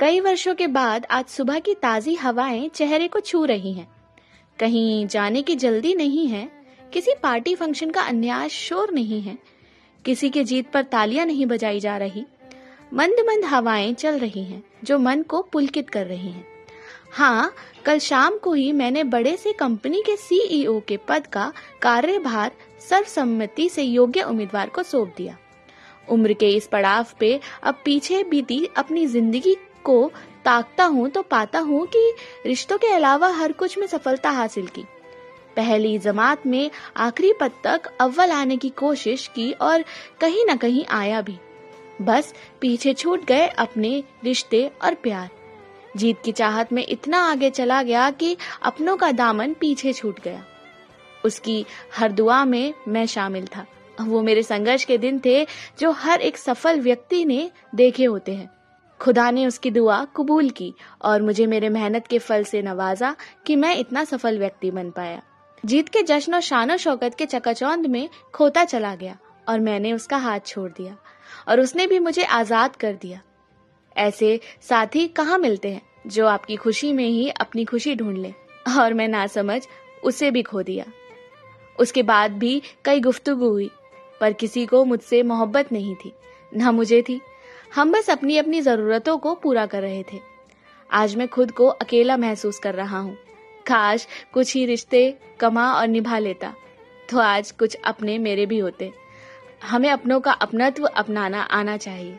कई वर्षों के बाद आज सुबह की ताजी हवाएँ चेहरे को छू रही हैं। कहीं जाने की जल्दी नहीं है, किसी पार्टी फ़ंक्शन का अन्यास शोर नहीं है, किसी के जीत पर तालियाँ नहीं बजाई जा रही। मंद मंद हवाएँ चल रही हैं, जो मन को पुलकित कर रही हैं। हाँ कल शाम को ही मैंने बड़े से कंपनी के सीईओ के पद का कार्यभार सर्वसम्मति से योग्य उम्मीदवार को सौंप दिया। उम्र के इस पड़ाव पे अब पीछे बीती अपनी ज़िंदगी को ताकता हूँ तो पाता हूँ कि रिश्तों के अलावा हर कुछ में सफलता हासिल की। पहली जमात में आखिरी पद तक अव्वल आने की कोशिश की और कहीं न कहीं आया भी। बस पीछे छूट गए अपने रिश्ते और प्यार। जीत की चाहत में इतना आगे चला गया कि अपनों का दामन पीछे छूट गया। उसकी हर दुआ में मैं शामिल था। वो मेरे संघर्ष के दिन थे जो हर एक सफल व्यक्ति ने देखे होते हैं। खुदा ने उसकी दुआ कबूल की और मुझे मेरे मेहनत के फल से नवाजा कि मैं इतना सफल व्यक्ति बन पाया। जीत के जश्न और शान शौकत के चकाचौंध में खोता चला गया और मैंने उसका हाथ छोड़ दिया और उसने भी मुझे आज़ाद कर दिया। ऐसे साथी कहाँ मिलते हैं जो आपकी खुशी में ही अपनी खुशी ढूंढ ले और मैं ना समझ उसे भी खो दिया। उसके बाद भी कई गुफ्तगु हुई, पर किसी को मुझसे मोहब्बत नहीं थी, ना मुझे थी। हम बस अपनी अपनी जरूरतों को पूरा कर रहे थे। आज मैं खुद को अकेला महसूस कर रहा हूँ। काश कुछ ही रिश्ते कमा और निभा लेता तो आज कुछ अपने मेरे भी होते। हमें अपनों का अपनत्व अपनाना आना चाहिए।